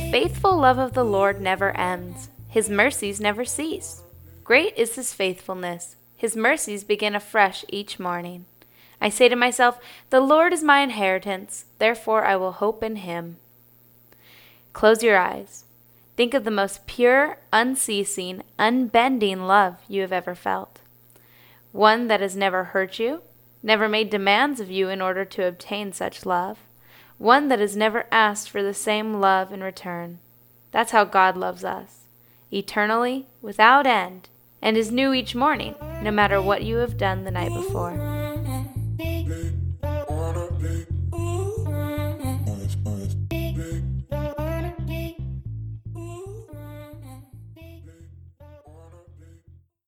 faithful love of the Lord never ends, His mercies never cease. Great is His faithfulness, His mercies begin afresh each morning. I say to myself, The Lord is my inheritance, therefore I will hope in Him. Close your eyes. Think of the most pure, unceasing, unbending love you have ever felt. One that has never hurt you, never made demands of you in order to obtain such love one that has never asked for the same love in return. That's how God loves us, eternally, without end, and is new each morning, no matter what you have done the night before.